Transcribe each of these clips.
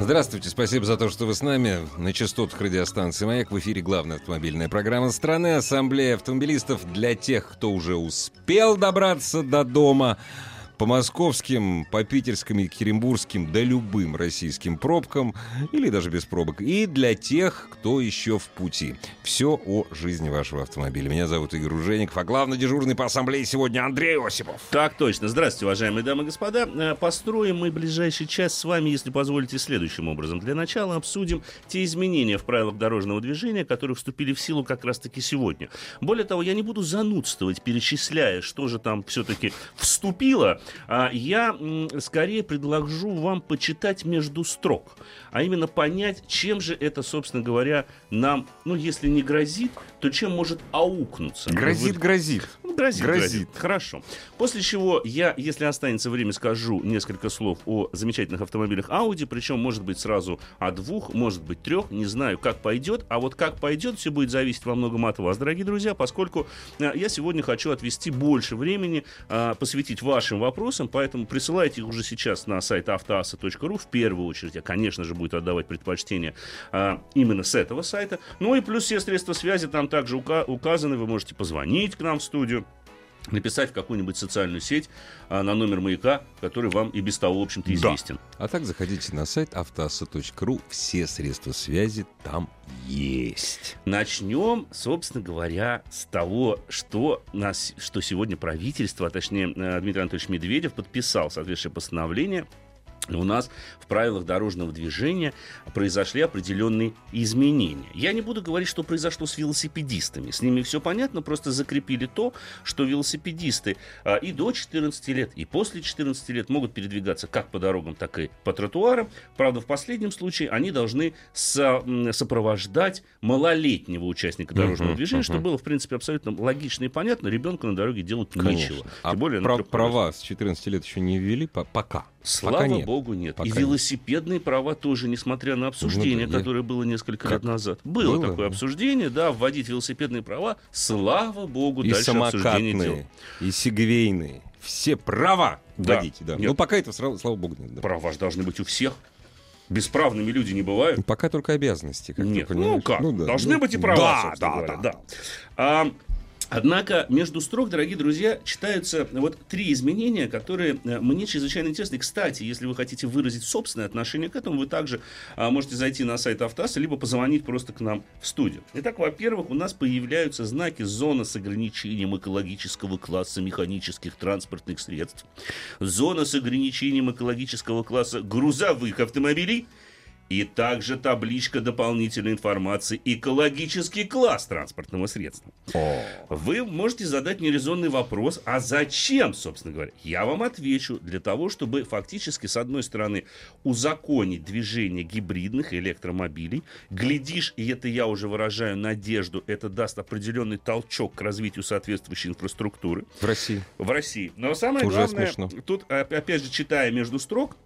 Здравствуйте, спасибо за то, что вы с нами. На частотах радиостанции «Маяк» в эфире главная автомобильная программа страны «Ассамблея автомобилистов» для тех, кто уже успел добраться до дома по московским, по питерским, екатеринбургским, да любым российским пробкам, или даже без пробок, и для тех, кто еще в пути. Все о жизни вашего автомобиля. Меня зовут Игорь Ужеников, а главный дежурный по ассамблее сегодня Андрей Осипов. Так точно. Здравствуйте, уважаемые дамы и господа. Э, Построим мы ближайший час с вами, если позволите, следующим образом. Для начала обсудим те изменения в правилах дорожного движения, которые вступили в силу как раз-таки сегодня. Более того, я не буду занудствовать, перечисляя, что же там все-таки вступило, я м, скорее предложу вам почитать между строк, а именно понять, чем же это, собственно говоря, нам, ну, если не грозит, то чем может аукнуться. Грозит, Вы- грозит. ну, грозит, Грозит. грозит. Хорошо. После чего я, если останется время, скажу несколько слов о замечательных автомобилях Audi, причем, может быть, сразу о двух, может быть, трех, не знаю, как пойдет. А вот как пойдет, все будет зависеть во многом от вас, дорогие друзья, поскольку э, я сегодня хочу отвести больше времени, э, посвятить вашим вопросам, поэтому присылайте их уже сейчас на сайт автоаса.ру. В первую очередь, я, конечно же, буду отдавать предпочтение э, именно с этого сайта. Ну и плюс все средства связи там также ука- указаны. Вы можете позвонить к нам в студию написать в какую-нибудь социальную сеть а, на номер маяка, который вам и без того, в общем-то, известен. А так заходите на сайт автоаса.ру. Все средства связи там есть. Начнем, собственно говоря, с того, что, нас, что сегодня правительство, а точнее э, Дмитрий Анатольевич Медведев подписал соответствующее постановление у нас в правилах дорожного движения произошли определенные изменения. Я не буду говорить, что произошло с велосипедистами. С ними все понятно, просто закрепили то, что велосипедисты а, и до 14 лет, и после 14 лет могут передвигаться как по дорогам, так и по тротуарам. Правда, в последнем случае они должны со- сопровождать малолетнего участника дорожного Мгм, движения, что мгм. было, в принципе, абсолютно логично и понятно. Ребенку на дороге делать нечего. А Тем более на прав- трёх права с 14 лет еще не ввели? По- Пока. Слава Пока нет. богу, нет. Пока и нет. велосипедные права тоже, несмотря на обсуждение, Ну да, я- которое было несколько Как? лет назад. Было, Было? такое обсуждение, да, вводить велосипедные права, слава богу, И дальше обсуждение дел. самокатные, и сегвейные. Все права Да. вводить, да. Нет. Ну, пока этого, слава, богу, нет. да. Права же должны быть у всех. Бесправными люди не бывают. Ну, Пока только обязанности, как Нет, ну как? да. Должны Ну, быть и права, Да, да, говоря, да. да. А, Однако между строк, дорогие друзья, читаются вот три изменения, которые э, мне чрезвычайно интересны. Кстати, если вы хотите выразить собственное отношение к этому, вы также а, можете зайти на сайт Автоаса, либо позвонить просто к нам в студию. Итак, во-первых, у нас появляются знаки зона с ограничением экологического класса механических транспортных средств, зона с ограничением экологического класса грузовых автомобилей, и также табличка дополнительной информации «Экологический класс транспортного средства». Вы можете задать мне резонный вопрос, а зачем, собственно говоря? Я вам отвечу, для того, чтобы фактически, с одной стороны, узаконить движение гибридных электромобилей. Глядишь, и это я уже выражаю надежду, это даст определенный толчок к развитию соответствующей инфраструктуры В России. в России. Но самое Уже главное, смешно. тут, оп- опять же, читая между строк,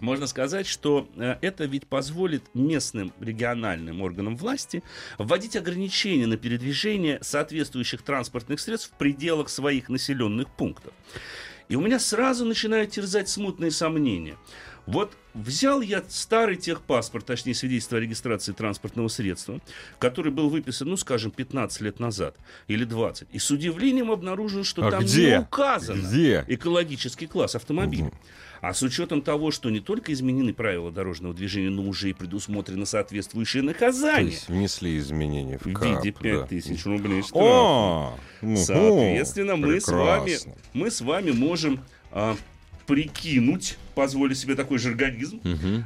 можно сказать, что э, это ведь позволит местным региональным органам власти вводить ограничения на передвижение соответствующих транспортных средств в пределах своих населенных пунктов. И у меня сразу начинают терзать смутные сомнения. Вот взял я старый техпаспорт, точнее свидетельство о регистрации транспортного средства, который был выписан, ну, скажем, 15 лет назад или 20, и с удивлением обнаружил, что А там где? не указано Где? экологический класс автомобиля. А с учетом того, что не только изменены правила дорожного движения, но уже и предусмотрено соответствующее То наказание есть внесли изменения в в КАП, виде да. 5000 рублей штрафа. О, Соответственно, мы с, вами, мы с вами можем а, прикинуть, позволить себе такой жаргонизм.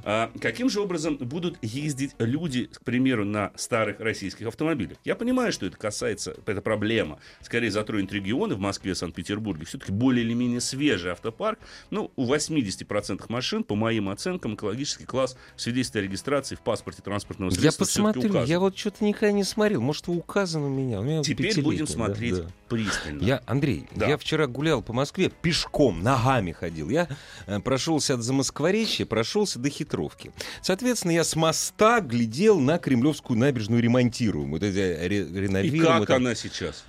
А, каким же образом будут ездить люди, к примеру, на старых российских автомобилях? Я понимаю, что это касается, это проблема, скорее затронет регионы в Москве, Санкт-Петербурге. Все-таки более или менее свежий автопарк. Ну, у 80% машин, по моим оценкам, экологический класс в свидетельстве о регистрации в паспорте транспортного Я средства всё-таки посмотрю, я вот что-то никогда не смотрел. Может, указан у меня. У меня Теперь будем да, смотреть да. пристально. Я, Андрей, Да. я вчера гулял по Москве, пешком, ногами ходил. Я э, прошелся от Замоскворечья, прошелся до Хитровки. Соответственно, я с моста глядел на Кремлевскую набережную ремонтируемую. Вот эти ре- И реновируемую как там. она сейчас?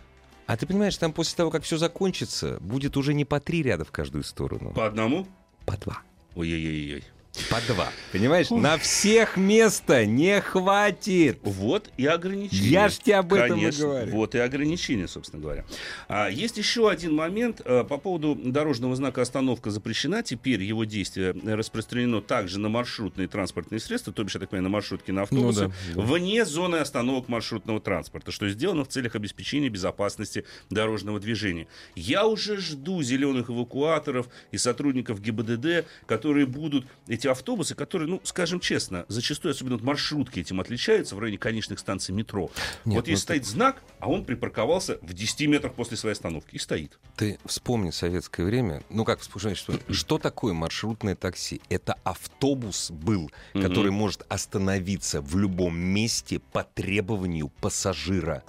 А ты понимаешь, там после того, как все закончится, будет уже не по три ряда в каждую сторону, По одному? по два. Ой-ой-ой. По два. Понимаешь? На всех места не хватит. Вот и ограничения. Я ж тебе об этом и говорю. Вот и ограничения, собственно говоря. А, есть еще один момент э, по поводу дорожного знака «Остановка запрещена». Теперь его действие распространено также на маршрутные транспортные средства, то бишь, я так понимаю, на маршрутки, на автобусы, Ну да, да. вне зоны остановок маршрутного транспорта, что сделано в целях обеспечения безопасности дорожного движения. Я уже жду зеленых эвакуаторов и сотрудников ГИБДД, которые будут эти автобусы, которые, ну, скажем честно, зачастую, особенно вот маршрутки этим отличаются в районе конечных станций метро. Нет, вот ну если ты- стоит знак, а он припарковался в 10 метрах после своей остановки и стоит. Ты вспомни советское время. Ну как вспомнить, что, что такое маршрутное такси? Это автобус был, который может остановиться в любом месте по требованию пассажира.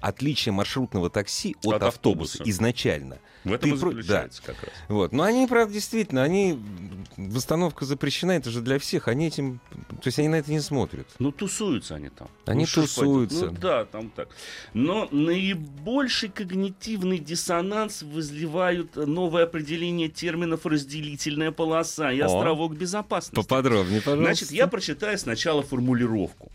Отличие маршрутного такси от, От автобуса. автобуса. изначально. В этом Ты и про- заключается как раз. Вот. Но они, правда, действительно, они... Восстановка запрещена, это же для всех. Они этим... То есть они на это не смотрят. Ну, тусуются они там. Они Ну, ж тусуются. Ну, да, там так. Но наибольший когнитивный диссонанс вызывают новое определение терминов «разделительная полоса» и О. «островок безопасности». Поподробнее, пожалуйста. Значит, я прочитаю сначала формулировку.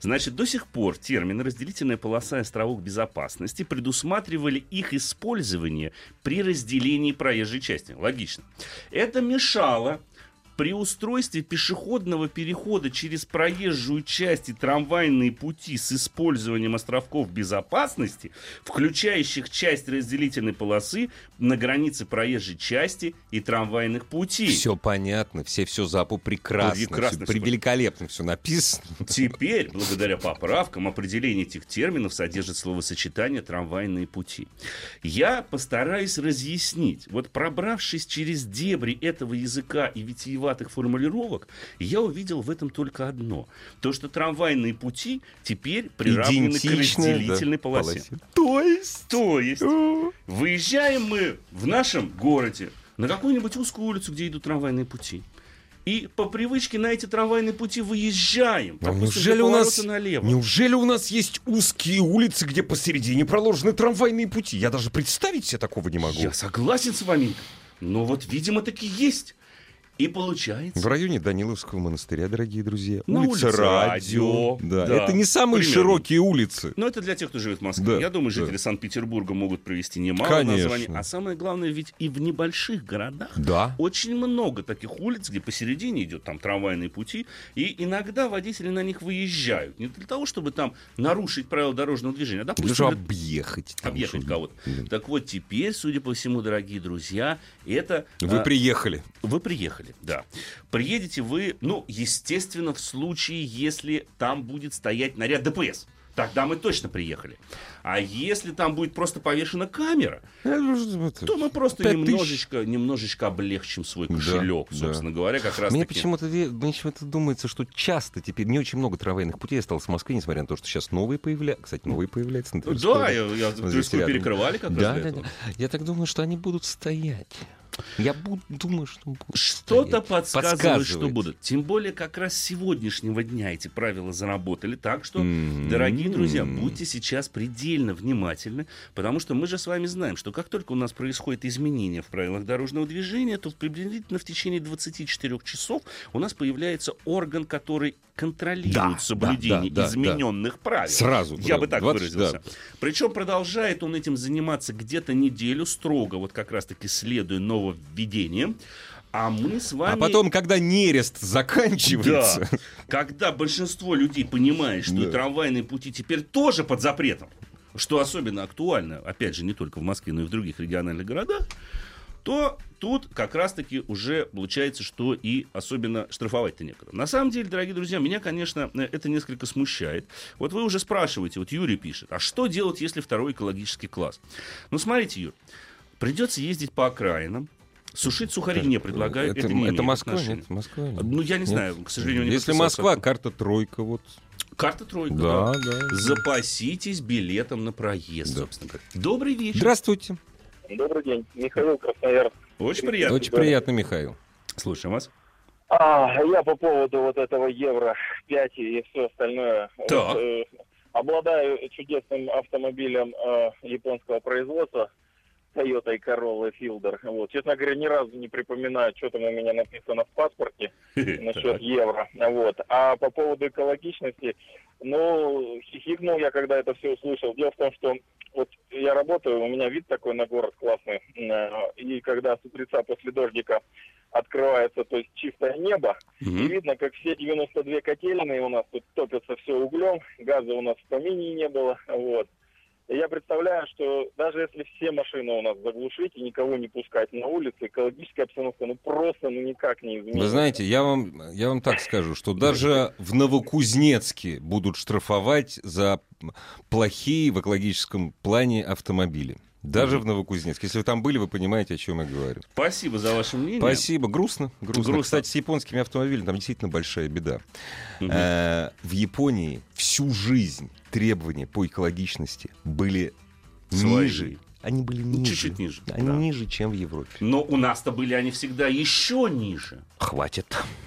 Значит, до сих пор термины «разделительная полоса» и «островок безопасности» предусматривали их использование при разделении проезжей части. Логично. Это мешало при устройстве пешеходного перехода через проезжую часть и трамвайные пути с использованием островков безопасности, включающих часть разделительной полосы на границе проезжей части и трамвайных путей. Все понятно, все все запу прекрасно, Прекрасно всё всё. великолепно все написано. Теперь, благодаря поправкам, определение этих терминов содержит словосочетание «трамвайные пути». Я постараюсь разъяснить. Вот пробравшись через дебри этого языка и витиеватых формулировок, я увидел в этом только одно. То, что трамвайные пути теперь приравнены к разделительной да, полосе. То есть... То есть, выезжаем мы в нашем городе на какую-нибудь узкую улицу, где идут трамвайные пути. И по привычке на эти трамвайные пути выезжаем. А допустим, неужели у нас, налево. неужели у нас есть узкие улицы, где посередине проложены трамвайные пути? Я даже представить себе такого не могу. Я согласен с вами, но вот, видимо, таки есть. И получается... В районе Даниловского монастыря, дорогие друзья. На улица улице Радио. Радио, Да. да, Это не самые примерно. широкие улицы. Но это для тех, кто живет в Москве. Да, Я думаю, да. жители Санкт-Петербурга могут провести немало Конечно. названий. А самое главное, ведь и в небольших городах Да. очень много таких улиц, где посередине идет там трамвайные пути, и иногда водители на них выезжают. Не для того, чтобы там нарушить правила дорожного движения, а, допустим, Даже для- объехать. там, объехать кого-то. Так вот, теперь, судя по всему, дорогие друзья, это... Вы а, приехали. Вы приехали, да. Приедете вы, ну, естественно, в случае, если там будет стоять наряд ДПС. Тогда мы точно приехали. А если там будет просто повешена камера, то мы просто немножечко, немножечко облегчим свой Да, кошелек, да. собственно говоря, как раз Мне почему-то, мне почему-то думается, что часто теперь не очень много трамвайных путей осталось в Москве, несмотря на то, что сейчас новые появляются. Кстати, новые появляются. на Тверской, Да, я, я Тверскую перекрывали как раз Да, для да, этого. да. Я так думаю, что они будут стоять. Я буду, думаю, что будут Что-то стоять. подсказывает, что Подсказывает. будут. Тем более, как раз с сегодняшнего дня эти правила заработали. Так что, М. дорогие друзья, будьте сейчас предельно внимательны, потому что мы же с вами знаем, что как только у нас происходит изменение в правилах дорожного движения, то в приблизительно в течение 24 часов у нас появляется орган, который контролирует Да, соблюдение да, да, да, измененных правил. Сразу, Я да, бы так 20, выразился. да. Причем продолжает он этим заниматься где-то неделю строго, вот как раз-таки следуя нововведениям. А мы с вами... А потом, когда нерест заканчивается, Да. Когда большинство людей понимает, что Да. и трамвайные пути теперь тоже под запретом, что особенно актуально, опять же, не только в Москве, но и в других региональных городах, то тут как раз-таки уже получается, что и особенно штрафовать-то некогда. На самом деле, дорогие друзья, меня, конечно, это несколько смущает. Вот вы уже спрашиваете, вот Юрий пишет, а что делать, если второй экологический класс? Ну, смотрите, Юр, придется ездить по окраинам, Сушить сухари не предлагают. Это, это, не это Москва, отношения. нет? Москва, нет. Ну, я не Нет. знаю, к сожалению, не Если. Москва, карта тройка, вот. Карта тройка. Да, да. да. Запаситесь билетом на проезд, Да. собственно говоря. Добрый вечер. Здравствуйте. Добрый день, Михаил Красноярск. Очень приятно. Очень приятно, Михаил. Слушаем вас. А, я по поводу вот этого Евро 5 и все остальное. Так. Вот, э, обладаю чудесным автомобилем э, японского производства Toyota Corolla Fielder. Вот. Честно говоря, ни разу не припоминаю, что там у меня написано в паспорте насчет евро. Вот. А по поводу экологичности, ну, хихикнул я, когда это все услышал. Дело в том, что вот я работаю, у меня вид такой на город классный. Э, И когда с утреца после дождика открывается, то есть чистое небо, и Мгм. видно, как все 92 котельные у нас тут топятся все углем, газа у нас в помине не было, вот. Я представляю, что даже если все машины у нас заглушить и никого не пускать на улицу, экологическая обстановка ну просто ну, никак не изменится. Вы знаете, я вам, я вам так скажу, что даже в Новокузнецке будут штрафовать за плохие в экологическом плане автомобили. Даже в Новокузнецке. Если вы там были, вы понимаете, о чем я говорю. Спасибо за ваше мнение. Спасибо. Грустно. Грустно. Грустно. Кстати, с японскими автомобилями там действительно большая беда. Мгм. Э, В Японии всю жизнь требования по экологичности были Свои. ниже. Они были ниже. Ну, Чуть-чуть ниже. Они да. ниже, чем в Европе. Но у нас-то были они всегда еще ниже. Хватит.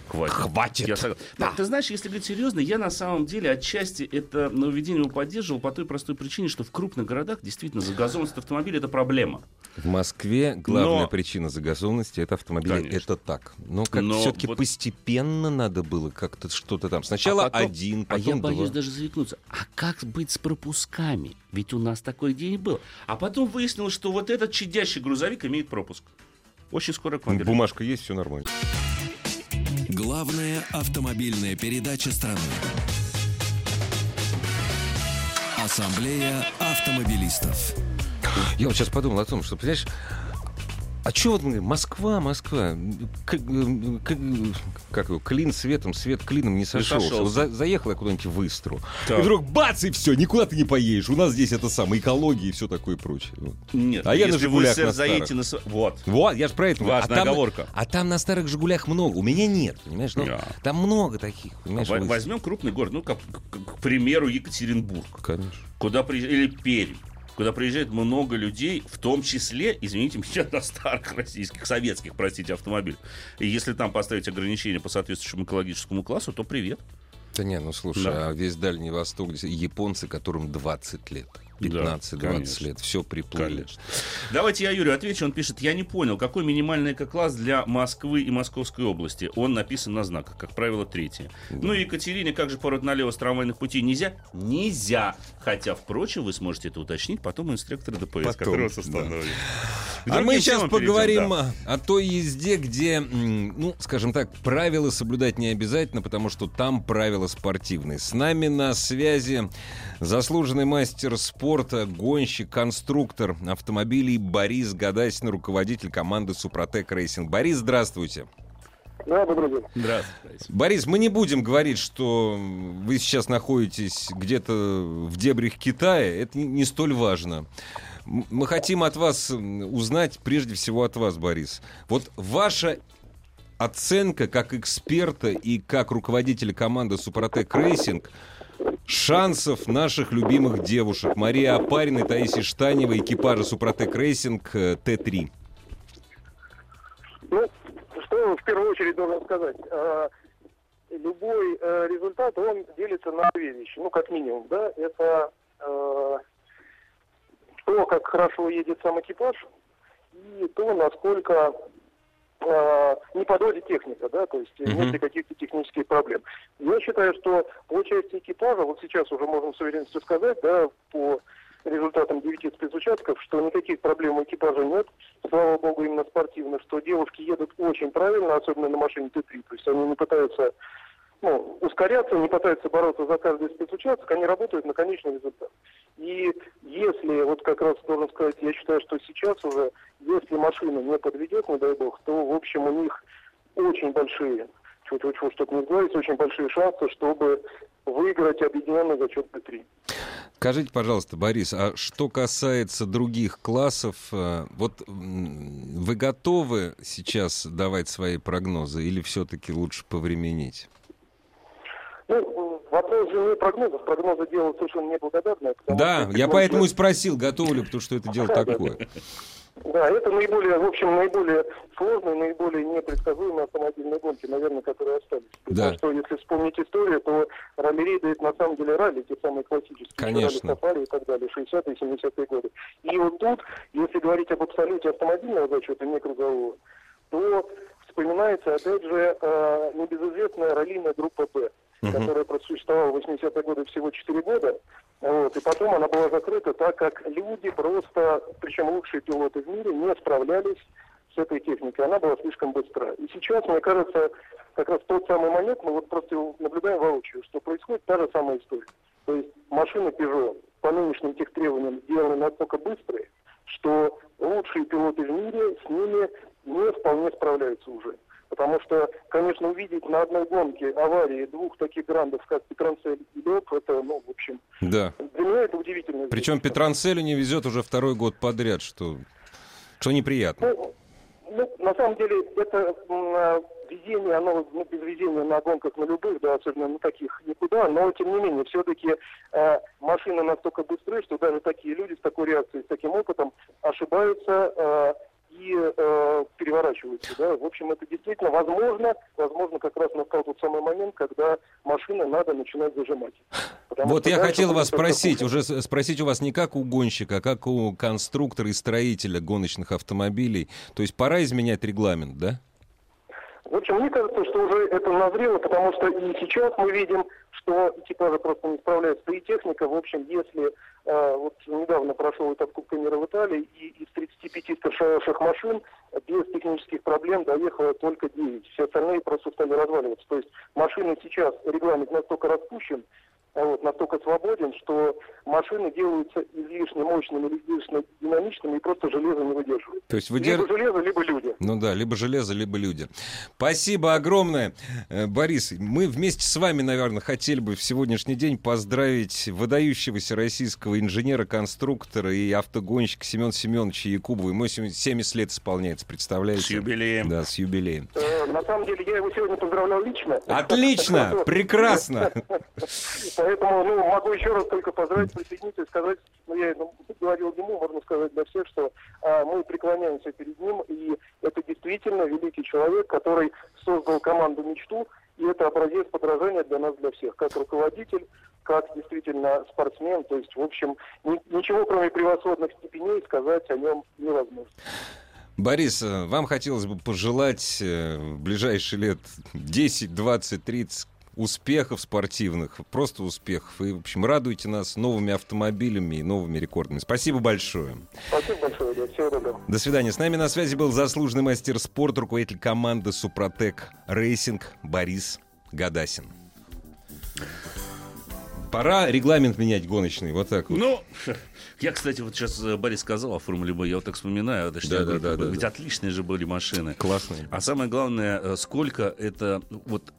Хватит. Хватит. Я согласен. Да. Ты знаешь, если говорить серьезно, я на самом деле отчасти это нововведение его поддерживал по той простой причине, что в крупных городах действительно загазованность автомобиля это проблема. В Москве главная Но- причина загазованности это автомобили. Конечно. Это так. Но как Но все-таки вот- постепенно надо было как-то что-то там. Сначала А потом- один, А потом я боюсь два. даже заикнуться. А как быть с пропусками? Ведь у нас такой день был. А потом выяснилось, что вот этот чадящий грузовик имеет пропуск. Очень скоро к вам вернемся. Бумажка есть, все нормально. Главная автомобильная передача страны. Ассамблея автомобилистов. Я вот сейчас подумал о том, что, понимаешь, а что вот мы говорим, Москва, Москва, к- к- как его, клин светом, свет клином не сошелся. сошелся. Вот за- заехал я куда-нибудь в Истру, Так. и вдруг бац, и все, никуда ты не поедешь. У нас здесь это самое, экология и все такое прочее. Нет, А я на если вы, «Жигулях» сэр, на заедете на... Вот. Вот, я же про это говорю. Важная а там, оговорка. А там на старых «Жигулях» много. У меня нет, понимаешь? Ну, Да. Там много таких, понимаешь? Вы- Возьмем крупный город, ну, как, к, к примеру, Екатеринбург, Конечно. куда приезжает, или Пермь, куда приезжает много людей, в том числе, извините меня, на старых российских, советских, простите, автомобилях. И если там поставить ограничения по соответствующему экологическому классу, то привет. Да не, ну слушай, Да. а весь Дальний Восток, японцы, которым 20 лет, 15-20 конечно. лет, все приплыли. Конечно. Давайте я Юрию отвечу. Он пишет, я не понял, какой минимальный эко-класс для Москвы и Московской области. Он написан на знаках, как правило, третий. Ну и Екатерине, как же пород налево с трамвайных путей нельзя? Нельзя. Хотя, впрочем, вы сможете это уточнить потом у инструктора ДПС, Потом, который вас да. А мы сейчас поговорим да. о той езде, где, ну, скажем так, правила соблюдать не обязательно, потому что там правила спортивные. С нами на связи заслуженный мастер спорта, гонщик, конструктор автомобилей Борис Гадасин, руководитель команды Супротек Racing. Борис, здравствуйте. Да, добрый день. Здравствуйте. Борис, мы не будем говорить, что вы сейчас находитесь где-то в дебрях Китая. Это не- столь важно. Мы хотим от вас узнать, прежде всего от вас, Борис. Вот ваша оценка как эксперта и как руководителя команды Супротек Racing шансов наших любимых девушек Марии Апариной, Таисии Штаневой, экипажа Супротек Racing э, T-3. Ну, что в первую очередь должен сказать? А, Любой э, результат, он делится на две вещи. Ну, как минимум, да, это э, то, как хорошо едет сам экипаж, и то, насколько не подводит техника, да, то есть Мгм. нет каких-то технических проблем. Я считаю, что по части экипажа, вот сейчас уже можем с уверенностью сказать, да, по результатам 9 спецучастков, что никаких проблем у экипажа нет, слава богу, именно спортивных, что девушки едут очень правильно, особенно на машине Т3, то есть они не пытаются ну, ускоряться, не пытаются бороться за каждый спецучасток, они работают на конечный результат. И если, вот как раз должен сказать, я считаю, что сейчас уже, если машина не подведет, не дай бог, то, в общем, у них очень большие, чуть-чуть, чтобы не сговорить, очень большие шансы, чтобы выиграть объединенный зачет П3. Скажите, пожалуйста, Борис, а что касается других классов, э, вот вы готовы сейчас давать свои прогнозы или все-таки лучше повременить? Ну, вопрос же не прогнозов. Прогнозы делают совершенно неблагодарные. Да, я поэтому и спросил, готовы ли, потому что это дело такое. Да, это наиболее, в общем, наиболее сложные, наиболее непредсказуемые автомобильные гонки, наверное, которые остались. Да. Потому что, если вспомнить историю, то ралли-рейды это на самом деле ралли, те самые классические. Конечно. Ралли-сафари и так далее, 60-е, 70-е годы. И вот тут, если говорить об абсолюте автомобильного зачета, не кругового, то вспоминается, опять же, э, небезызвестная раллийная группа «Б», Мгм. которая просуществовала в 80-е годы всего 4 года. Вот, и потом она была закрыта, так как люди просто, причем лучшие пилоты в мире, не справлялись с этой техникой. Она была слишком быстра. И сейчас, мне кажется, как раз тот самый момент, мы вот просто наблюдаем воочию, что происходит та же самая история. То есть машины Peugeot по нынешним тех требованиям сделаны настолько быстрые, что лучшие пилоты в мире с ними не вполне справляются уже. Потому что, конечно, увидеть на одной гонке аварии двух таких грандов, как Петранцель и Лёб, это, ну, в общем, Да. для меня это удивительно. Причем Петранцелю не везет уже второй год подряд, что, что неприятно. Ну, ну, на самом деле, это везение, оно ну, без везения на гонках на любых, да, особенно на таких никуда, но тем не менее, все-таки э, машины настолько быстрые, что даже такие люди с такой реакцией, с таким опытом ошибаются э, и э, переворачиваются, да. В общем, это действительно возможно, возможно, как раз настал тот самый момент, когда машины надо начинать зажимать. Вот я хотел вас спросить, уже спросить у вас не как у гонщика, а как у конструктора и строителя гоночных автомобилей. То есть пора изменять регламент, да? В общем, мне кажется, что уже это назрело, потому что и сейчас мы видим, что экипажи просто не справляются. И техника, в общем, если э, вот недавно прошел этап Кубка мира в Италии, и из 35 стартовавших машин без технических проблем доехало только 9. Все остальные просто стали разваливаться. То есть машины сейчас, регламент настолько распущен, вот, настолько свободен, что машины делаются излишне мощными или излишне динамичными и просто железо не выдерживает. То есть Либо выдерж... железо, либо люди. Ну да, либо железо, либо люди. Спасибо огромное. Э, Борис, мы вместе с вами, наверное, хотели бы в сегодняшний день поздравить выдающегося российского инженера-конструктора и автогонщика Семена Семеновича Якубова. Ему сегодня 70 лет исполняется, представляете? С юбилеем. Да, с юбилеем. На самом деле, я его сегодня поздравлял лично. Отлично! Прекрасно! Поэтому, ну, могу еще раз только поздравить, присоединиться и сказать, ну, я ну, говорил ему, можно сказать для всех, что а, мы преклоняемся перед ним, и это действительно великий человек, который создал команду «Мечту», и это образец подражания для нас, для всех, как руководитель, как действительно спортсмен, то есть, в общем, ни- ничего, кроме превосходных степеней, сказать о нем невозможно. Борис, э, вам хотелось бы пожелать э, в ближайшие лет 10, 20, 30 успехов спортивных, просто успехов. И, в общем, радуйте нас новыми автомобилями и новыми рекордами. Спасибо большое. Спасибо большое, Илья. Всего доброго. До свидания. С нами на связи был заслуженный мастер спорта, руководитель команды «Супротек Racing» Борис Гадасин. Пора регламент менять гоночный, вот так вот. Ну, я, кстати, вот сейчас э, Борис сказал о Формуле Б, я вот так вспоминаю, даже Да, да, да, да, ведь да. отличные же были машины. Классный. А самое главное, э, сколько это ну, вот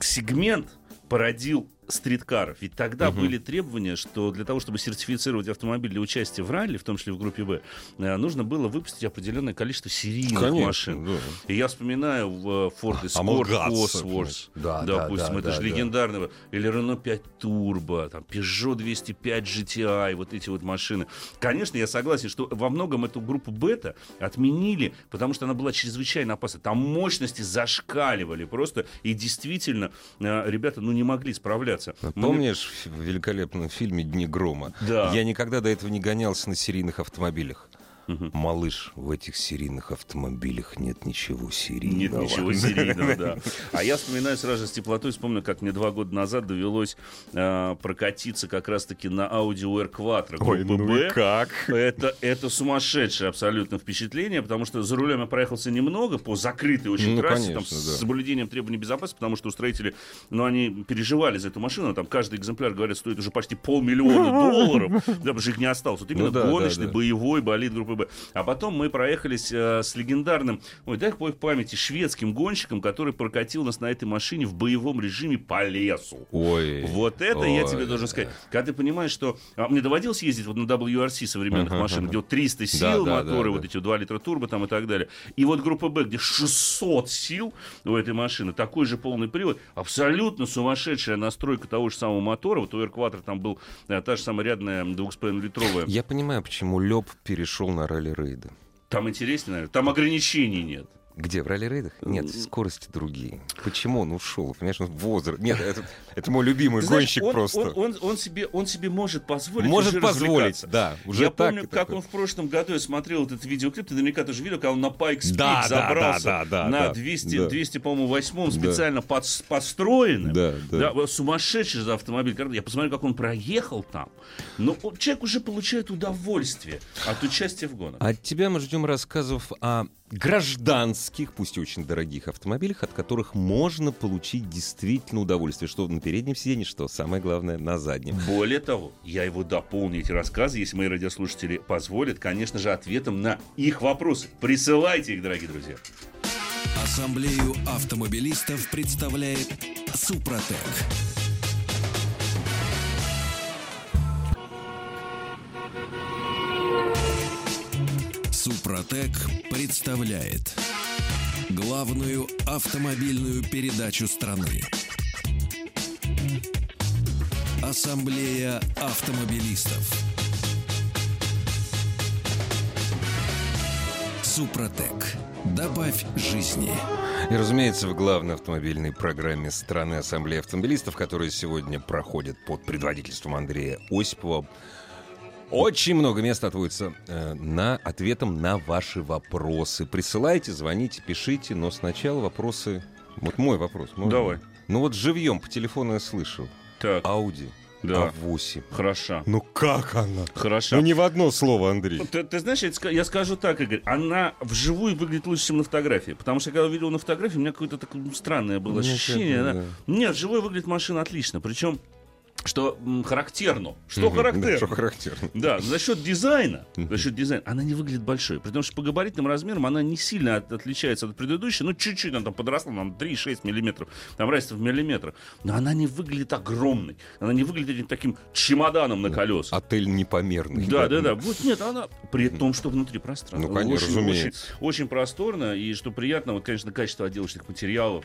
сегмент породил street car ов. Ведь тогда Мгм. были требования, что для того, чтобы сертифицировать автомобиль для участия в ралли, в том числе в группе Б, э, нужно было выпустить определенное количество серийных машин. да. И я вспоминаю в э, Ford Escort Cosworth, да, да, допустим, да, это да, же да. легендарного, или Renault 5 Turbo, там, Peugeot 205 GTI, вот эти вот машины. Конечно, я согласен, что во многом эту группу бета отменили, потому что она была чрезвычайно опасна. Там мощности зашкаливали просто, и действительно э, ребята, ну, не могли справляться. Мы- Помнишь в великолепном фильме «Дни грома»? Да. Я никогда до этого не гонялся на серийных автомобилях. Малыш, в этих серийных автомобилях нет ничего серийного. Нет ничего серийного, да. А я вспоминаю сразу же с теплотой, вспомню, как мне два года назад довелось э, прокатиться как раз-таки на Audi R Quattro Ой, ну и как? Это, это сумасшедшее абсолютно впечатление, потому что за рулем я проехался немного по закрытой очень Ну, трассе, конечно, там, с да. соблюдением требований безопасности, потому что устроители, ну, они переживали за эту машину, там каждый экземпляр, говорят, стоит уже почти полмиллиона долларов, да, потому что их не осталось. Вот именно Ну да, да, гоночный, да. боевой болид группы Б. А потом мы проехались э, с легендарным, ой, дай бог памяти, шведским гонщиком, который прокатил нас на этой машине в боевом режиме по лесу. Ой. Вот это я Ой, тебе должен сказать. Когда ты понимаешь, что... а, мне доводилось ездить вот на WRC современных Ага, машин, ага. где вот 300 сил Да, да, моторы, да, вот да. эти 2 литра турбо там и так далее. И вот группа Б, где 600 сил у этой машины, такой же полный привод, абсолютно сумасшедшая настройка того же самого мотора. Вот у R Quattro там был э, та же самая рядная 2,5-литровая. Я понимаю, почему Лёб перешел на ралли-рейды. Там интереснее, наверное. Там ограничений нет. Где, в ралли-рейдах? Нет, скорости другие. Почему он ушел? Понимаешь, он возраст. Нет, это, это мой любимый Ты знаешь, гонщик он, просто. Он, он- он себе, он себе может позволить Может позволить, да. Уже я так помню, как такое. он в прошлом году, я смотрел этот видеоклип, ты наверняка тоже видел, когда он на Pikes Peak Да, да, забрался да, да, да, на да, 200, да. 200, по-моему, восьмом Да. специально под- подстроенным. Да, да. вот сумасшедший за автомобиль. Я посмотрел, как он проехал там. Но человек уже получает удовольствие от участия в гонках. От тебя мы ждем рассказов о гражданских, пусть и очень дорогих автомобилях, от которых можно получить действительно удовольствие. Что на переднем сиденье, что самое главное, на заднем. Более того, я его дополню, эти рассказы, если мои радиослушатели позволят, конечно же, ответом на их вопросы. Присылайте их, дорогие друзья. Ассамблею автомобилистов представляет Супротек. Супротек представляет главную автомобильную передачу страны. Ассамблея автомобилистов. Супротек. Добавь жизни. И, разумеется, в главной автомобильной программе страны Ассамблеи автомобилистов, которая сегодня проходит под предводительством Андрея Осипова, очень много места отводится э, на ответом на ваши вопросы. Присылайте, звоните, пишите, но сначала вопросы. Вот мой вопрос. можно? Давай. Ну вот живьем по телефону я слышал. Так, Ауди Да. А8. хороша. Ну как она? Хороша. Ну не в одно слово, Андрей. Ты, ты знаешь, я, я скажу так, Игорь, она вживую выглядит лучше, чем на фотографии. Потому что, когда я увидел на фотографии, у меня какое-то такое странное было ощущение. это да. Нет, вживую выглядит машина отлично. Причем, что характерно. Что Мгм, характерно. да, Что характерно. Да, за счет дизайна, за счет дизайна, она не выглядит большой. При том, что по габаритным размерам она не сильно от- отличается от предыдущей, ну, чуть-чуть она там подросла, там 3-6 миллиметров, там разница в миллиметрах. Но она не выглядит огромной, она не выглядит этим таким чемоданом на колесах. Отель непомерный. Да, да, да. Вот нет, она при том, что внутри пространства. Ну, конечно, очень, разумеется. Очень, очень просторно, и что приятно, вот, конечно, качество отделочных материалов.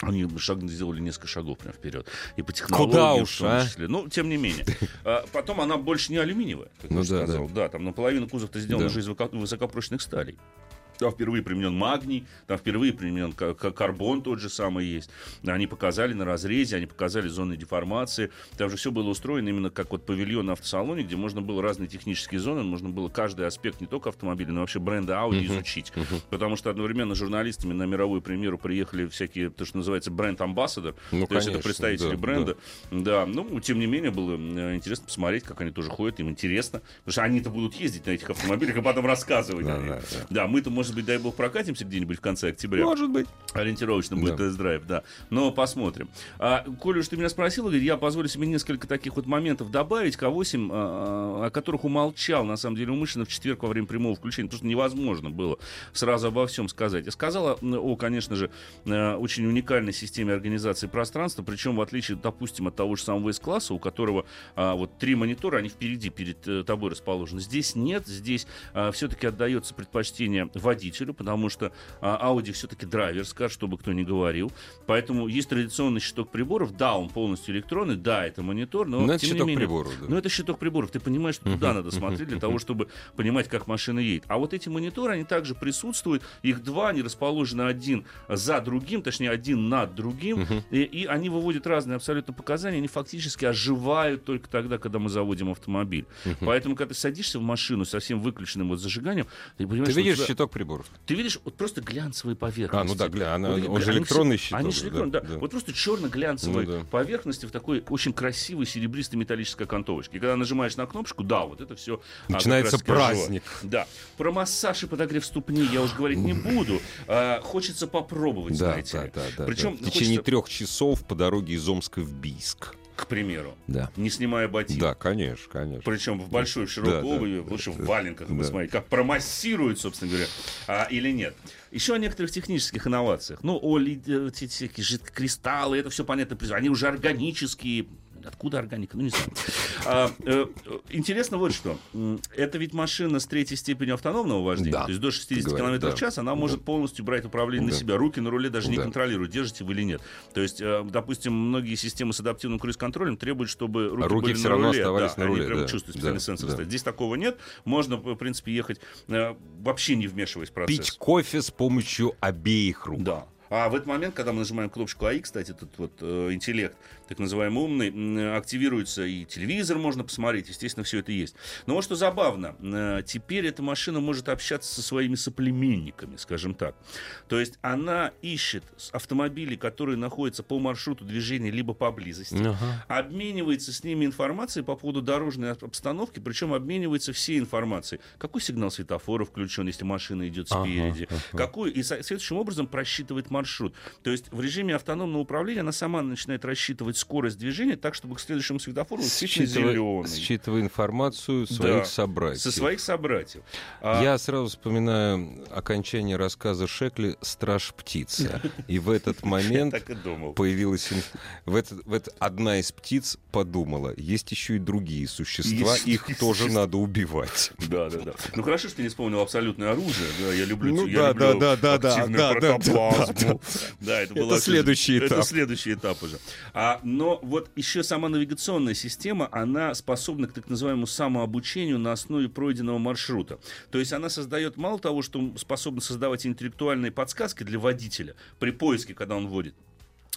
Они шаг, сделали несколько шагов прям вперед. И по технологиям Куда уж, в том а? числе. Ну, тем не менее. А, Потом она больше не алюминиевая, как Ну я да, сказал. Да, там наполовину кузов-то сделан Да. уже из высоко- высокопрочных сталей. Там впервые применен магний, там впервые применен ка- ка- карбон тот же самый есть. Они показали на разрезе, они показали зоны деформации. Там же все было устроено именно как вот павильон на автосалоне, где можно было разные технические зоны, можно было каждый аспект не только автомобиля, но вообще бренда Audi изучить. Потому что одновременно журналистами на мировую премьеру приехали всякие, то, что называется бренд-амбассадор. Ну, то есть это конечно, представители да, бренда. Да. ну, тем не менее, было э, интересно посмотреть, как они тоже ходят, им интересно. Потому что они-то будут ездить на этих автомобилях и потом рассказывать. Да, да, да. Да, мы-то, может быть, дай бог, прокатимся где-нибудь в конце октября. Может быть. Ориентировочно будет Да. тест-драйв, да. Но посмотрим. А, Коля, уж ты меня спросил, Игорь, я позволю себе несколько таких вот моментов добавить, К8, а, о которых умолчал, на самом деле, умышленно в четверг во время прямого включения, потому что невозможно было сразу обо всем сказать. Я сказала о, конечно же, э, очень уникальной системе организации пространства, причем в отличие, допустим, от того же самого S-класса, у которого а, вот три монитора, они впереди, перед э, тобой расположены. Здесь нет, здесь все-таки отдается предпочтение в водителю, потому что а, Audi все-таки драйверская, чтобы кто ни говорил. Поэтому есть традиционный щиток приборов. Да, он полностью электронный, да, это монитор, но, Но это тем не щиток менее... приборов, да. Но это щиток приборов. Ты понимаешь, что туда надо смотреть для того, чтобы понимать, как машина едет. А вот эти мониторы, они также присутствуют. Их два, они расположены один за другим, точнее, один над другим. И, и они выводят разные абсолютно показания. Они фактически оживают только тогда, когда мы заводим автомобиль. Поэтому, когда ты садишься в машину со всем выключенным вот зажиганием, ты понимаешь, Ты видишь тебя- щиток приборов? Ты видишь вот просто глянцевые поверхности. А, ну да, гля- она- Вот он же электронный щиток Они же, электронные, да, да, да. Вот просто черно-глянцевые Ну да. поверхности в такой очень красивой серебристой металлической окантовочке. И когда нажимаешь на кнопочку, да, вот это все Начинается праздник. Да. Про массаж и подогрев ступни я уже говорить не буду. А, хочется попробовать, Да, знаете. да, да, да. Причем да. В течение хочется, трех часов по дороге из Омска в Бийск. К примеру, Да. не снимая ботинок. Да, конечно, конечно. Причем в большой, в широкой Да, обуви, да, лучше в да. валенках Да. посмотреть, как промассирует, собственно говоря, а, или нет. Еще о некоторых технических инновациях. Ну, о всякие жидкокристаллы, это все понятно. Они уже органические. Откуда органика? Ну, не знаю. А, э, э, интересно вот что. Это ведь машина с третьей степенью автономного вождения. Да, То есть до 60 ты км говоришь, в да. час она может полностью брать управление на Да. себя. Руки на руле даже не Да. контролируют, держите вы или нет. То есть, э, допустим, многие системы с адаптивным круиз-контролем требуют, чтобы руки, руки были все на равно руле. оставались Да, на руле, Они прям да, чувствуют да, специальный сенсор да. стоит. Здесь такого нет. Можно, в принципе, ехать э, вообще не вмешиваясь в процесс. Пить кофе с помощью обеих рук. Да. А в этот момент, когда мы нажимаем кнопочку АИ, кстати, этот вот э, интеллект, так называемый умный, активируется и телевизор можно посмотреть, естественно, все это есть. Но вот что забавно, э, теперь эта машина может общаться со своими соплеменниками, скажем так. То есть она ищет автомобили, которые находятся по маршруту движения либо поблизости, Ага. обменивается с ними информацией по поводу дорожной об- обстановки, причем обменивается всей информацией. Какой сигнал светофора включен, если машина идет спереди, ага. какой, и следующим образом просчитывает маршрут. То есть в режиме автономного управления она сама начинает рассчитывать скорость движения так, чтобы к следующему светофору действительно зеленый. считывая информацию своих Да, собратьев. Со своих собратьев. А, Я сразу вспоминаю окончание рассказа Шекли «Страж птица». И в этот момент появилась... В этот, в этот одна из птиц подумала, есть еще и другие существа, Есть их тоже надо убивать. Да, да, да. Ну хорошо, что ты не вспомнил абсолютное оружие. Да, я люблю, Ну я да, люблю да, да, да, активную да, да, да, Да, это, было Это следующий Это этап. следующий этап уже. А, но вот еще сама навигационная система, она способна к так называемому самообучению на основе пройденного маршрута. То есть она создает мало того, что способна создавать интеллектуальные подсказки для водителя при поиске, когда он вводит.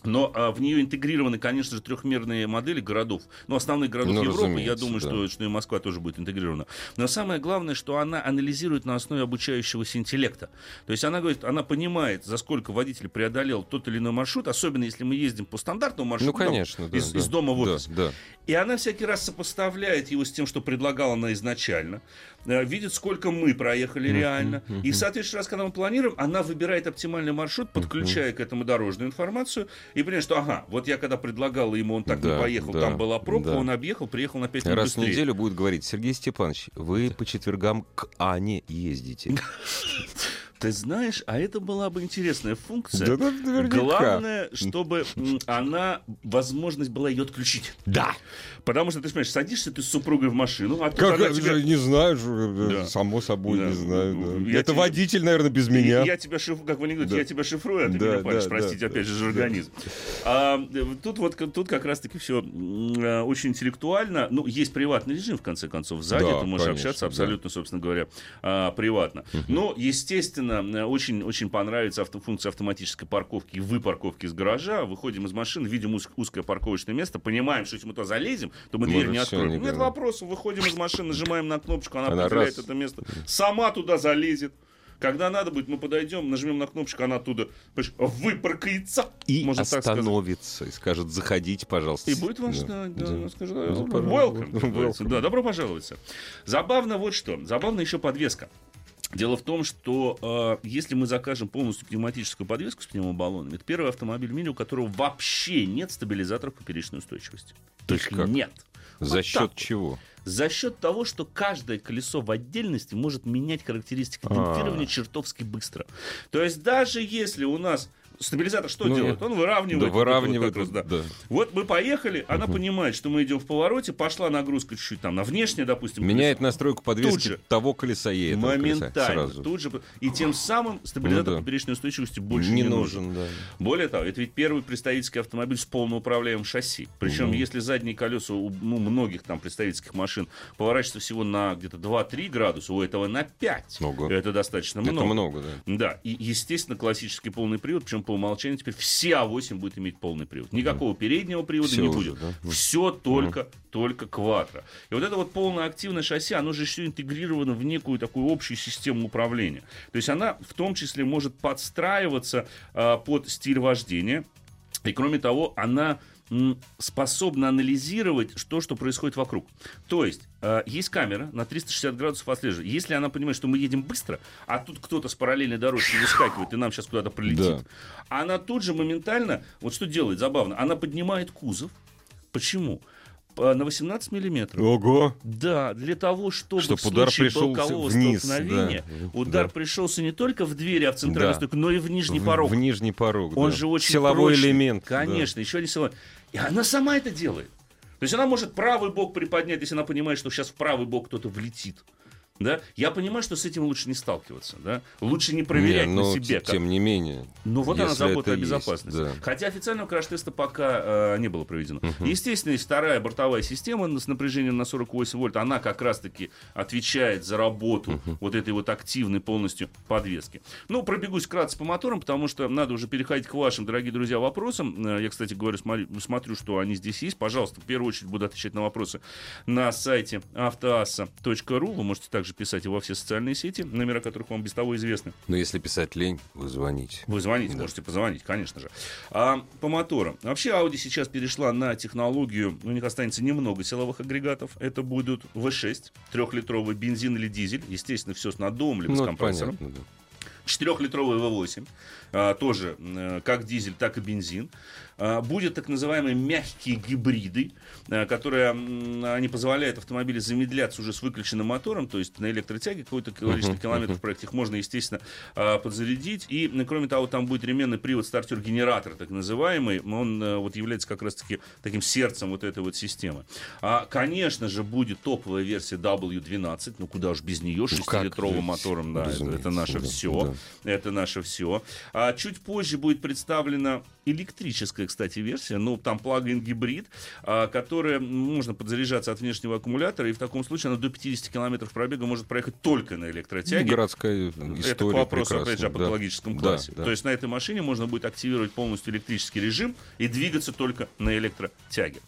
Но а, в нее интегрированы, конечно же, трехмерные модели городов. Ну, основных городов Ну, Европы, я думаю, да. что, что и Москва тоже будет интегрирована. Но самое главное, что она анализирует на основе обучающегося интеллекта. То есть она говорит, она понимает, за сколько водитель преодолел тот или иной маршрут, особенно если мы ездим по стандартному Ну, маршруту, там, конечно, да. из, да. из дома в Да, офис. Да, И она всякий раз сопоставляет его с тем, что предлагала она изначально, э, видит, сколько мы проехали реально. И в соответствующий раз, когда мы планируем, она выбирает оптимальный маршрут, подключая к этому дорожную информацию, и понимает, что, ага, вот я когда предлагал ему, он так Да, не поехал, да, там была пробка, да. он объехал, приехал на 5 минут Раз в неделю будет говорить, Сергей Степанович, вы по четвергам к Ане ездите. Ты знаешь, а это была бы интересная функция. Да, да, наверняка. Главное, чтобы она, возможность была ее отключить. Да. Потому что, ты понимаешь, садишься ты с супругой в машину, а Как, она тебе- же не знаю, ж- Да. само собой Да. не знаю. да. Я Это тебе- водитель, наверное, без меня. Я тебя шифрую, как в анекдоте, Да. я тебя шифрую, а ты Да, меня палишь. да, Простите, да, опять же, да. жаргонизм. А, э, тут вот тут как раз-таки все очень интеллектуально. Ну, есть приватный режим, в конце концов. Сзади Да, ты можешь конечно, общаться да. абсолютно, собственно говоря, а, приватно. Но, естественно, э, очень, очень понравится авто, функция автоматической парковки и выпарковки из гаража. Выходим из машины, видим уз- узкое парковочное место, понимаем, что если мы туда залезем, то мы дверь не откроем. не Нет да. вопросов, выходим из машины, нажимаем на кнопочку, она, Она определяет раз. это место. Сама туда залезет. Когда надо будет, мы подойдем, нажмем на кнопочку, она оттуда выпаркается. И можно остановится и скажет, заходите, пожалуйста. И будет вас, да, да, да. скажет, Ну, welcome. Welcome. да, добро пожаловать. Забавно вот что, забавно еще подвеска. Дело в том, что э, если мы закажем полностью пневматическую подвеску с пневмобаллонами, это первый автомобиль мини, у которого вообще нет стабилизаторов поперечной устойчивости. То есть как? нет. За Вот счет вот. чего? За счет того, что каждое колесо в отдельности может менять характеристики А. демпфирования чертовски быстро. То есть даже если у нас Стабилизатор что Ну, делает? Он выравнивает. Да, вот это вот выравнивает, как раз, да. Вот мы поехали, она понимает, что мы идем в повороте, пошла нагрузка чуть-чуть там на внешнее, допустим. Меняет настройку Тут подвески же. того колеса и этого колеса моментально. сразу. Тут же. И тем самым стабилизатор Ну да. поперечной устойчивости больше не не, нужен. нужен, да. Более того, это ведь первый представительский автомобиль с полноуправляемым шасси. Причем, если задние колеса у ну, многих там представительских машин поворачиваются всего на где-то 2-3 градуса, у этого на 5. Ого. Это достаточно Это много. много, да. Да, и, естественно, классический полный привод, причем по умолчанию теперь все А8 будет иметь полный привод. Никакого переднего привода Всё не уже, будет. да? Все только, только квадро. И вот это вот полное активное шасси, оно же еще интегрировано в некую такую общую систему управления. То есть она в том числе может подстраиваться а, под стиль вождения. И кроме того, она способна анализировать то, что происходит вокруг. То есть, э, есть камера на 360 градусов отслеживает. Если она понимает, что мы едем быстро, а тут кто-то с параллельной дорожки выскакивает и нам сейчас куда-то прилетит, Да. она тут же моментально, вот что делает, забавно, она поднимает кузов. Почему? На 18 миллиметров. Ого! Да, для того, чтобы Чтоб в удар случае бокового вниз, столкновения да. удар Да. пришелся не только в двери, а в центральную Да. стойку, но и в нижний в, порог. в нижний порог. Он да. же очень Силовой прочный. элемент. да. Конечно, еще один силовой. И она сама это делает. То есть она может правый бок приподнять, если она понимает, что сейчас в правый бок кто-то влетит. Да? Я понимаю, что с этим лучше не сталкиваться. Да? Лучше не проверять Не, на но себе. т- как- Тем не менее. ну вот она забота о есть, безопасности. да. Хотя официального краш-теста пока э, не было проведено. Естественно, есть вторая бортовая система с напряжением на 48 вольт. Она как раз-таки отвечает за работу вот этой вот активной полностью подвески. Ну, пробегусь вкратце по моторам, потому что надо уже переходить к вашим, дорогие друзья, вопросам. Э, Я, кстати говорю, смотри- смотрю, что они здесь есть. Пожалуйста, в первую очередь буду отвечать на вопросы на сайте автоасса.ру. Вы можете также писать и во все социальные сети, номера которых вам без того известны. Но если писать лень, вы звоните. Вы звоните, можете позвонить, конечно же. А, по моторам. Вообще Audi сейчас перешла на технологию, у них останется немного силовых агрегатов. Это будут V6, трехлитровый бензин или дизель. Естественно, все с наддувом либо Ну, с компрессором. понятно, да. 4-литровый V8, а, тоже э, как дизель, так и бензин. А, Будет так называемые мягкие гибриды, а, которые они позволяют автомобилю замедляться уже с выключенным мотором, то есть на электротяге какое-то количество километров проехать, их можно, естественно, а, подзарядить. И, кроме того, там будет ременный привод стартер-генератор, так называемый. Он э, вот является как раз-таки таким сердцем вот этой вот системы. А, конечно же, будет топовая версия W12, ну куда уж без нее, Ну, как 6-литровым же, мотором, да, это, это наше да, все. Это наше все. А чуть позже будет представлена электрическая, кстати, версия, ну, там плагин гибрид, а, которая можно подзаряжаться от внешнего аккумулятора, и в таком случае она до 50 километров пробега может проехать только на электротяге. Городская история Это прекрасна, опять же, о да. патологическом Да, классе. да. То есть на этой машине можно будет активировать полностью электрический режим и двигаться только на электротяге.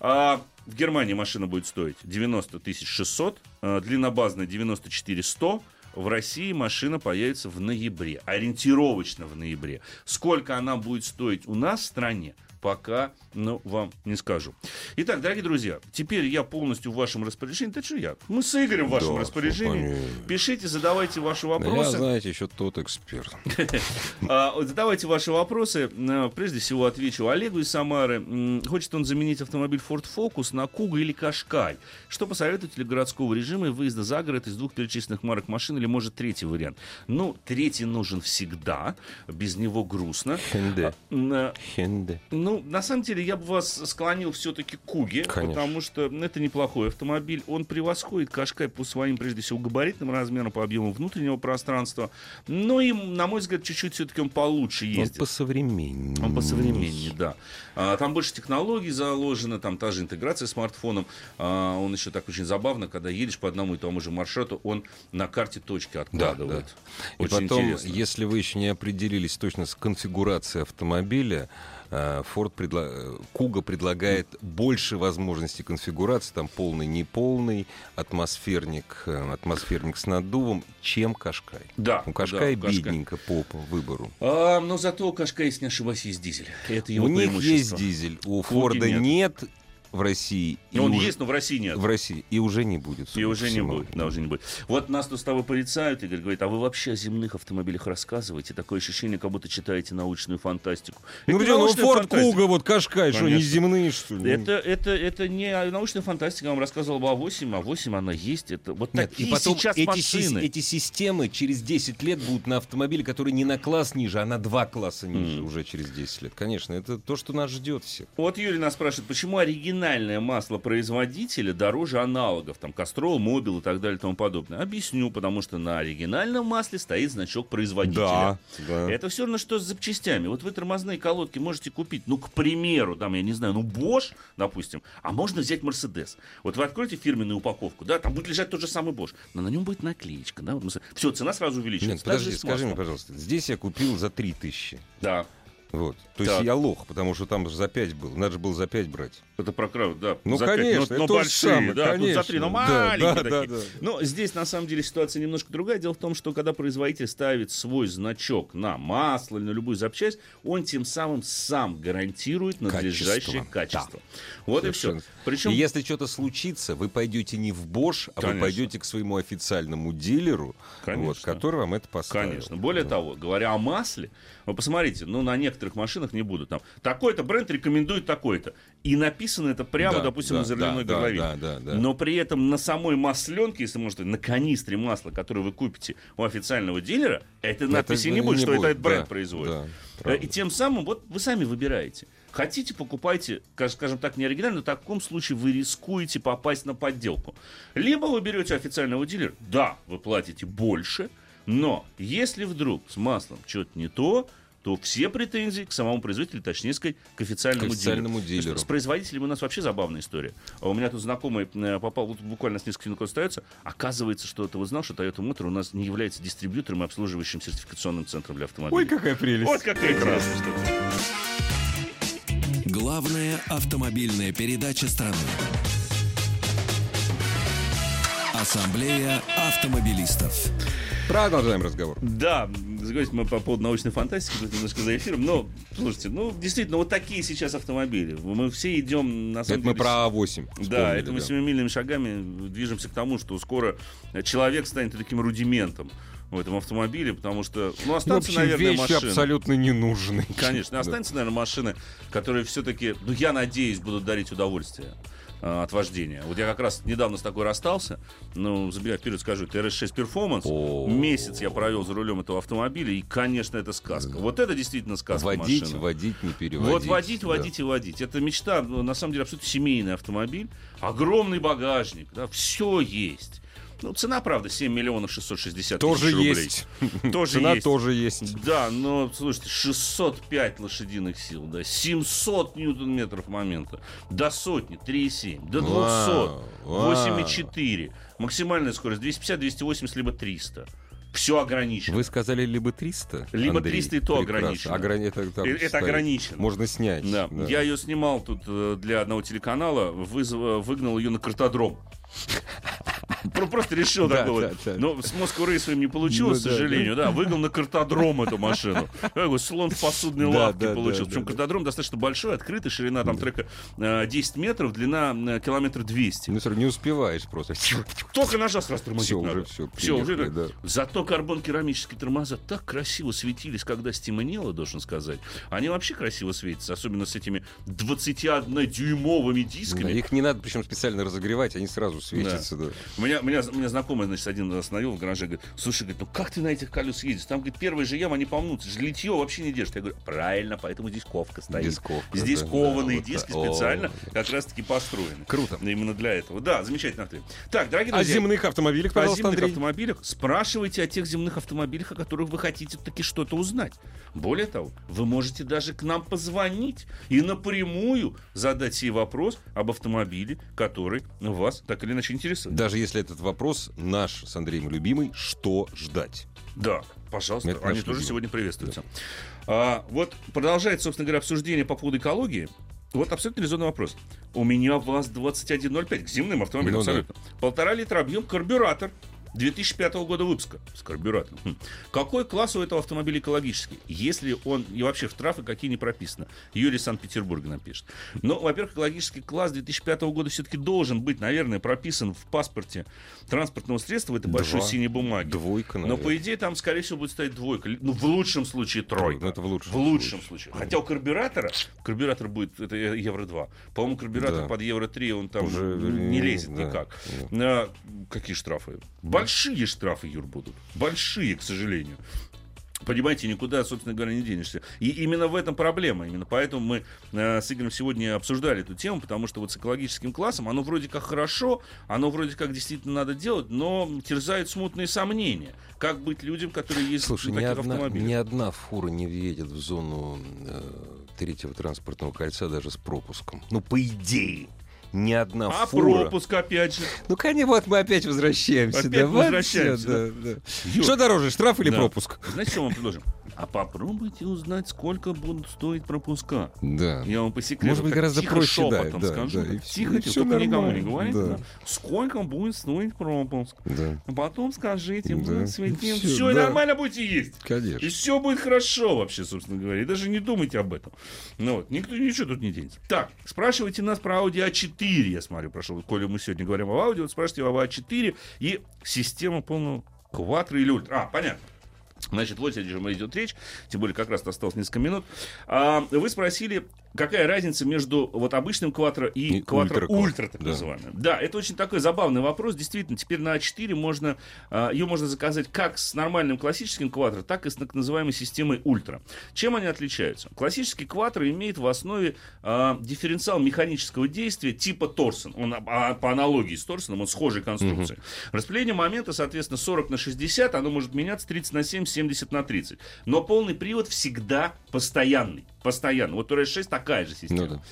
А в Германии машина будет стоить 90 600, а, длиннобазная 94 100. В России машина появится в ноябре, ориентировочно в ноябре. Сколько она будет стоить у нас в стране, пока, ну, вам не скажу. Итак, дорогие друзья, теперь я полностью в вашем распоряжении. Да что я? Мы с Игорем в вашем Да, распоряжении. Пишите, задавайте ваши Да вопросы. Я, знаете, еще тот эксперт. А, Задавайте ваши вопросы. А, Прежде всего отвечу Олегу из Самары. Хочет он заменить автомобиль Ford Focus на Куга или Кашкай. Что посоветуете для городского режима и выезда за город из двух перечисленных марок машин или может третий вариант? Ну, третий нужен всегда. Без него грустно. Хенде. А, а, Хенде. ну, на самом деле, я бы вас склонил все-таки к Куге, Конечно. потому что это неплохой автомобиль. Он превосходит Кашкай по своим, прежде всего, габаритным размерам, по объему внутреннего пространства. Но и, на мой взгляд, чуть-чуть все-таки он получше Он ездит. посовременнее. Он посовременнее, да. А, там больше технологий заложено, там та же интеграция с смартфоном. А, он еще так очень забавно, когда едешь по одному и тому же маршруту, он на карте точки Да, откладывает. да. И Очень потом, интересно. если вы еще не определились точно с конфигурацией автомобиля, э, Ford предла... э, Kuga предлагает больше возможностей конфигурации, там полный, неполный, атмосферник, э, атмосферник с наддувом, чем Кашкай. Да, У Кашкай да, у Кашкай. бедненько по выбору. А, но зато у Кашка, если не ошибаюсь, есть дизель. Это его у них есть дизель, у Куги Форда нет. нет. В России. и Он уже- есть, но в России нет. в России. И уже не будет. И уже не будет, да, уже не будет. Вот нас тут с тобой порицают, Игорь говорит, а вы вообще о земных автомобилях рассказываете? Такое ощущение, как будто читаете научную фантастику. Ну, где, ну, Форд. Куга, вот Кашкай, что, не земные, что ли? Это, это, это не научная фантастика, я вам рассказывал об А8, А8 она есть, это вот Нет, такие и потом сейчас эти, машины. сис- эти системы через 10 лет будут на автомобиле, который не на класс ниже, а на два класса ниже Мгм. уже через 10 лет. Конечно, это то, что нас ждет всех. Вот Юрий нас спрашивает, почему оригинальное масло производителя дороже аналогов, там, Кастрол, Мобил и так далее и тому подобное. Объясню, потому что на оригинальном масле стоит значок производителя. да. Это все равно, что с запчастями. Вот вы тормозные колодки можете купить, ну, к примеру, там, я не знаю, ну, Bosch, допустим, а можно взять Mercedes. Вот вы откроете фирменную упаковку, да, там будет лежать тот же самый Bosch, но на нем будет наклеечка, да, все, цена сразу увеличивается. Нет, подожди, скажи мне, пожалуйста, здесь я купил за 3000. Да, Вот. То есть Так. я лох, потому что там же за 5 был. Надо же было за 5 брать. это про крав, да. Ну, за конечно, но, это но то же большие, самое, да, тут за три, но конечно. Да, маленькие да, такие. да, да. Но здесь, на самом деле, ситуация немножко другая. Дело в том, что когда производитель ставит свой значок на масло или на любую запчасть, он тем самым сам гарантирует надлежащее Качество. качество. Вот и все. Совершенно. Причем И если что-то случится, вы пойдете не в Bosch, а вы Конечно. пойдете к своему официальному дилеру, Конечно. вот, который вам это поставил. Конечно. Более того, говоря о масле, вы посмотрите, ну, на некоторых машинах не будут там. Такой-то бренд рекомендует такой-то. И написано это прямо, Да, допустим, да, на заливной да, горловине. да, да, да. Но при этом на самой масленке, если можете, на канистре масла, которое вы купите у официального дилера, этой надписи не будет, что это этот бренд да, производит. да, Э, правда. И тем самым, вот вы сами выбираете. Хотите, покупайте, ка- скажем так, не оригинально, но в таком случае вы рискуете попасть на подделку. Либо вы берете официального дилера, да, вы платите больше, но если вдруг с маслом что-то не то, то все претензии к самому производителю, точнее сказать, к официальному, К официальному дилеру. Дилеру. С производителем у нас вообще забавная история. А У меня тут знакомый э, попал, вот буквально с нескольких минут остается. Оказывается, что ты вот знал, что Toyota Motor у нас не является дистрибьютором и обслуживающим сертификационным центром для автомобилей. Ой, какая прелесть. Вот как прекрасно, что Главная автомобильная передача страны. Ассамблея автомобилистов. Продолжаем разговор. Да, заговорить мы по поводу научной фантастики, тут немножко за эфиром, но, слушайте, ну, действительно, вот такие сейчас автомобили. Мы все идем, на Это самом мы деле... про А8 Да, это мы семимильными шагами движемся к тому, что скоро человек станет таким рудиментом в этом автомобиле, потому что, ну, общем, наверное, вещи машины. абсолютно ненужные. Конечно, Да. останутся, наверное, машины, которые все-таки, ну, я надеюсь, будут дарить удовольствие а, от вождения. Вот я как раз недавно с такой расстался, ну, забегая вперед скажу, это RS6 Performance. Месяц я провел за рулем этого автомобиля, и, конечно, это сказка. Вот это действительно сказка Водить, машина. водить, не переводить. Вот водить, Да. водить и водить. Это мечта, ну, на самом деле, абсолютно семейный автомобиль. Огромный багажник, да, все есть. Ну, цена, правда, 7 миллионов 660 Тоже тысяч рублей. есть. Тоже Цена есть. тоже есть. Да, но, слушайте, 605 лошадиных сил, да, 700 ньютон-метров момента, до сотни, 3,7, до 200, Вау, вау. 8,4, максимальная скорость 250, 280, либо 300. Все ограничено. Вы сказали либо 300, Либо Андрей? 300 и то Прекрасно. ограничено. Ограни- это, там это стоит. ограничено. Можно снять. Да. да. Я ее снимал тут э, для одного телеканала, вызов- выгнал ее на картодром. Про- Просто решил такого. да, да. Но с Race своим не получилось, Ну, к сожалению. Да, выгнал на картодром эту машину. Такой слон в посудной лавке да, Причем картодром достаточно большой, открытый, ширина там трека э, 10 метров, длина э, километр 200. Ну, не успеваешь просто. Только ножа сразу тормозить Всё, надо. уже всё, Всё, уже да. Зато карбон-керамические тормоза так красиво светились, когда стемнело, должен сказать. Они вообще красиво светятся, особенно с этими 21-дюймовыми Да, дисками. Их не надо, причем специально разогревать, они сразу светятся. Да. У меня, меня, у меня знакомый, значит, один остановил в гараже, говорит, слушай, говорит, ну как ты на этих колес едешь? Там, говорит, первая же яма, они помнутся, же литье вообще не держит. Я говорю, правильно, поэтому здесь ковка стоит. Здесь ковка, Здесь да, кованые да, вот диски. О, специально да. как раз-таки построены. Круто. Именно для этого. Да, замечательно. ответ. Так, дорогие О друзья. земных автомобилях, О пожалуйста, земных Андрей. автомобилях спрашивайте о тех земных автомобилях, о которых вы хотите таки что-то узнать. Более того, вы можете даже к нам позвонить и напрямую задать себе вопрос об автомобиле, который вас так или иначе интересует. Даже если этот вопрос наш с Андреем любимый, что ждать? Да, пожалуйста, Это они тоже любимый. сегодня приветствуются. А, вот продолжается, собственно говоря, обсуждение по поводу экологии. Вот абсолютно резонный вопрос. У меня ВАЗ-2105 к земным автомобилям Ну да. абсолютно. Полтора литра объем, карбюратор. 2005 года выпуска с карбюратором. Хм. Какой класс у этого автомобиля экологический? Если он и вообще штрафы какие не прописано. Юрий Санкт-Петербурга напишет. Но, во-первых, экологический класс 2005 года все-таки должен быть, наверное, прописан в паспорте транспортного средства в этой большой Два. синей бумаге. Двойка, Но, наверное. по идее, там, скорее всего, будет стоять двойка. Ну, в лучшем случае тройка. Ну, это в лучшем В лучшем случае. Хотя у карбюратора, карбюратор будет, это евро 2. По-моему, карбюратор Да. под евро 3, он там Уже не лезет да, никак. да. А, какие штрафы? Большие штрафы, Юр, будут. Большие, к сожалению. Понимаете, никуда, собственно говоря, не денешься. И именно в этом проблема. Именно поэтому мы э, с Игорем сегодня обсуждали эту тему, потому что вот с экологическим классом оно вроде как хорошо, оно вроде как действительно надо делать, но терзают смутные сомнения. Как быть людям, которые ездят Слушай, на ни таких одна, автомобилях? ни одна фура не въедет в зону э, третьего транспортного кольца даже с пропуском. Ну, по идее. Ни одна А фура. пропуск, опять же. Ну, конечно, вот мы опять возвращаемся. Опять да, возвращаемся, да, да. Юр, Что дороже, штраф или Да. пропуск? Знаете, что мы предложим? А попробуйте узнать, сколько будут стоить пропуска. Да. Я вам по секрету Может быть, гораздо тихо проще, да, шепотом да, скажу. да, и так тихо, и всё только никому не нормально, говорите. да. да. Сколько будет стоить пропуск? Да, А потом скажите, Да. мы светим. Всё, Все, да. нормально будете есть. И конечно. все будет хорошо вообще, собственно говоря. И даже не думайте об этом. Ну вот, никто ничего тут не денется. Так, спрашивайте нас про Audi A4, я смотрю, прошел. Коли мы сегодня говорим о Audi, вот спрашивайте об A4 и систему полную кватро или ультра. А, понятно. Значит, вот о чем идет речь, тем более как раз осталось несколько минут. А, вы спросили, какая разница между вот обычным кватро и, И ультра-кватро, ультра, так да. называемым. Да, это очень такой забавный вопрос. Действительно, теперь на А4 можно, а, ее можно заказать как с нормальным классическим кватро, так и с так называемой системой ультра. Чем они отличаются? Классический кватро имеет в основе а, дифференциал механического действия типа Торсон. Он а, по аналогии с Торсоном, он схожей конструкции. Распределение момента, соответственно, 40 на 60, оно может меняться 30 на 7, 70 на 30. Но полный привод всегда постоянный. Постоянно. Вот у RS6 такая же система. Ну да.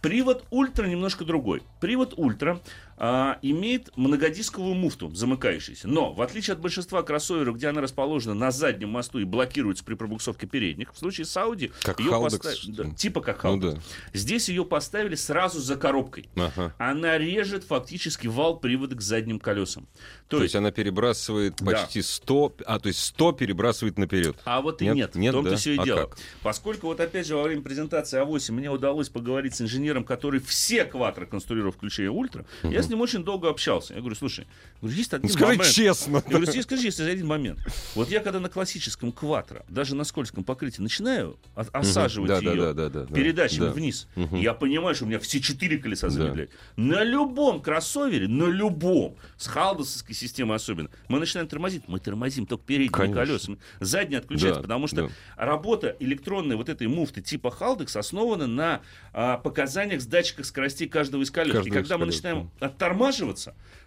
Привод ультра немножко другой. Привод ультра а, имеет многодисковую муфту, замыкающуюся. Но, в отличие от большинства кроссоверов, где она расположена на заднем мосту и блокируется при пробуксовке передних, в случае с Audi Как ее Haldex, поста- что да, типа как Ну Haldex. да. Здесь ее поставили сразу за коробкой. Ага. Она режет фактически вал привода к задним колесам. То, есть она перебрасывает Да. почти 100, а то есть 100 перебрасывает наперед. А вот и Нет? нет. Нет, в том-то да? все и А дело. как? Поскольку вот опять же во время презентации А8 мне удалось поговорить с инженером, который все квадры конструировал, включая ультра, я с ним очень долго общался. Я говорю, слушай, говорю, есть один Ну, скажи момент. честно. Я говорю, скажи, если один момент. Вот я когда на классическом кватро, даже на скользком покрытии, начинаю осаживать да, ее да, да, да, да. передачами Да. вниз, я понимаю, что у меня все четыре колеса Да. замедляют. На любом кроссовере, на любом, с халдосовской системой особенно, мы начинаем тормозить. Мы тормозим только передними Конечно. колесами. Задние отключаются, Да, потому что да. работа электронной вот этой муфты типа Халдекс основана на а, показаниях с датчиках скоростей каждого из колес. Каждого и когда мы начинаем оттормаживаем,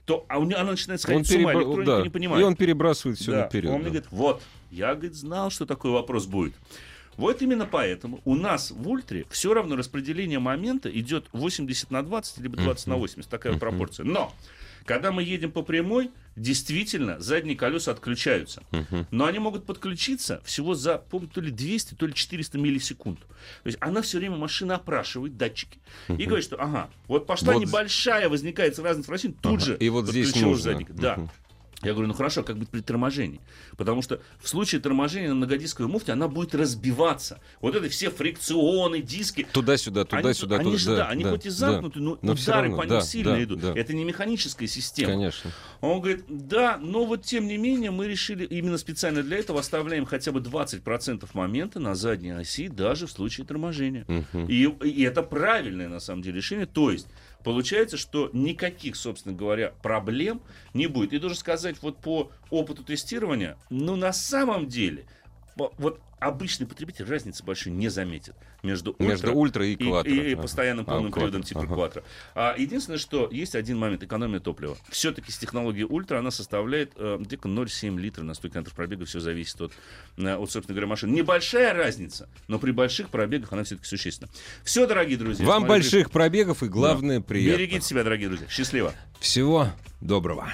то а у нее, она начинает сходить Он с ума, перебра- электроника да, не понимает. И он перебрасывает все Да, наперед. Он мне да. говорит, вот, я, говорит, знал, что такой вопрос будет. Вот именно поэтому у нас в ультре все равно распределение момента идет 80 на 20, либо 20 на 80, такая пропорция. Но, когда мы едем по прямой, действительно, задние колеса отключаются. Но они могут подключиться всего за, помню, то ли 200, то ли 400 миллисекунд. То есть она все время, машина опрашивает датчики. И говорит, что, ага, вот пошла Вот небольшая, возникает разница в России, тут Ага, же и вот здесь нужно. задник. Да. Я говорю, ну хорошо, как быть при торможении? Потому что в случае торможения на многодисковой муфте она будет разбиваться. Вот это все фрикционы, диски. Туда-сюда, Они, туда-сюда. они туда, же, да, они хоть и замкнуты, но, Но всё удары равно, по ним да, сильно да, идут. да. Это не механическая система. Конечно. Он говорит, да, но вот тем не менее мы решили именно специально для этого оставляем хотя бы 20% момента на задней оси даже в случае торможения. И, и это правильное на самом деле решение. То есть получается, что никаких, собственно говоря, проблем не будет. И должен сказать, вот по опыту тестирования, ну на самом деле, вот обычный потребитель разницы большой не заметит между ультра, Между ультра и кватро. и, и Ага. постоянным А, полным кватро, приводом типа ага. кватро. А, единственное, что есть один момент, экономия топлива. Все-таки с технологией ультра она составляет э, где-то 0,7 литра на 100 км пробега. Все зависит от, э, от, собственно говоря, машины. Небольшая разница, но при больших пробегах она все-таки существенна. Все, дорогие друзья. Вам смотрели- больших пробегов и, главное, Да. приятных. Берегите себя, дорогие друзья. Счастливо. Всего доброго.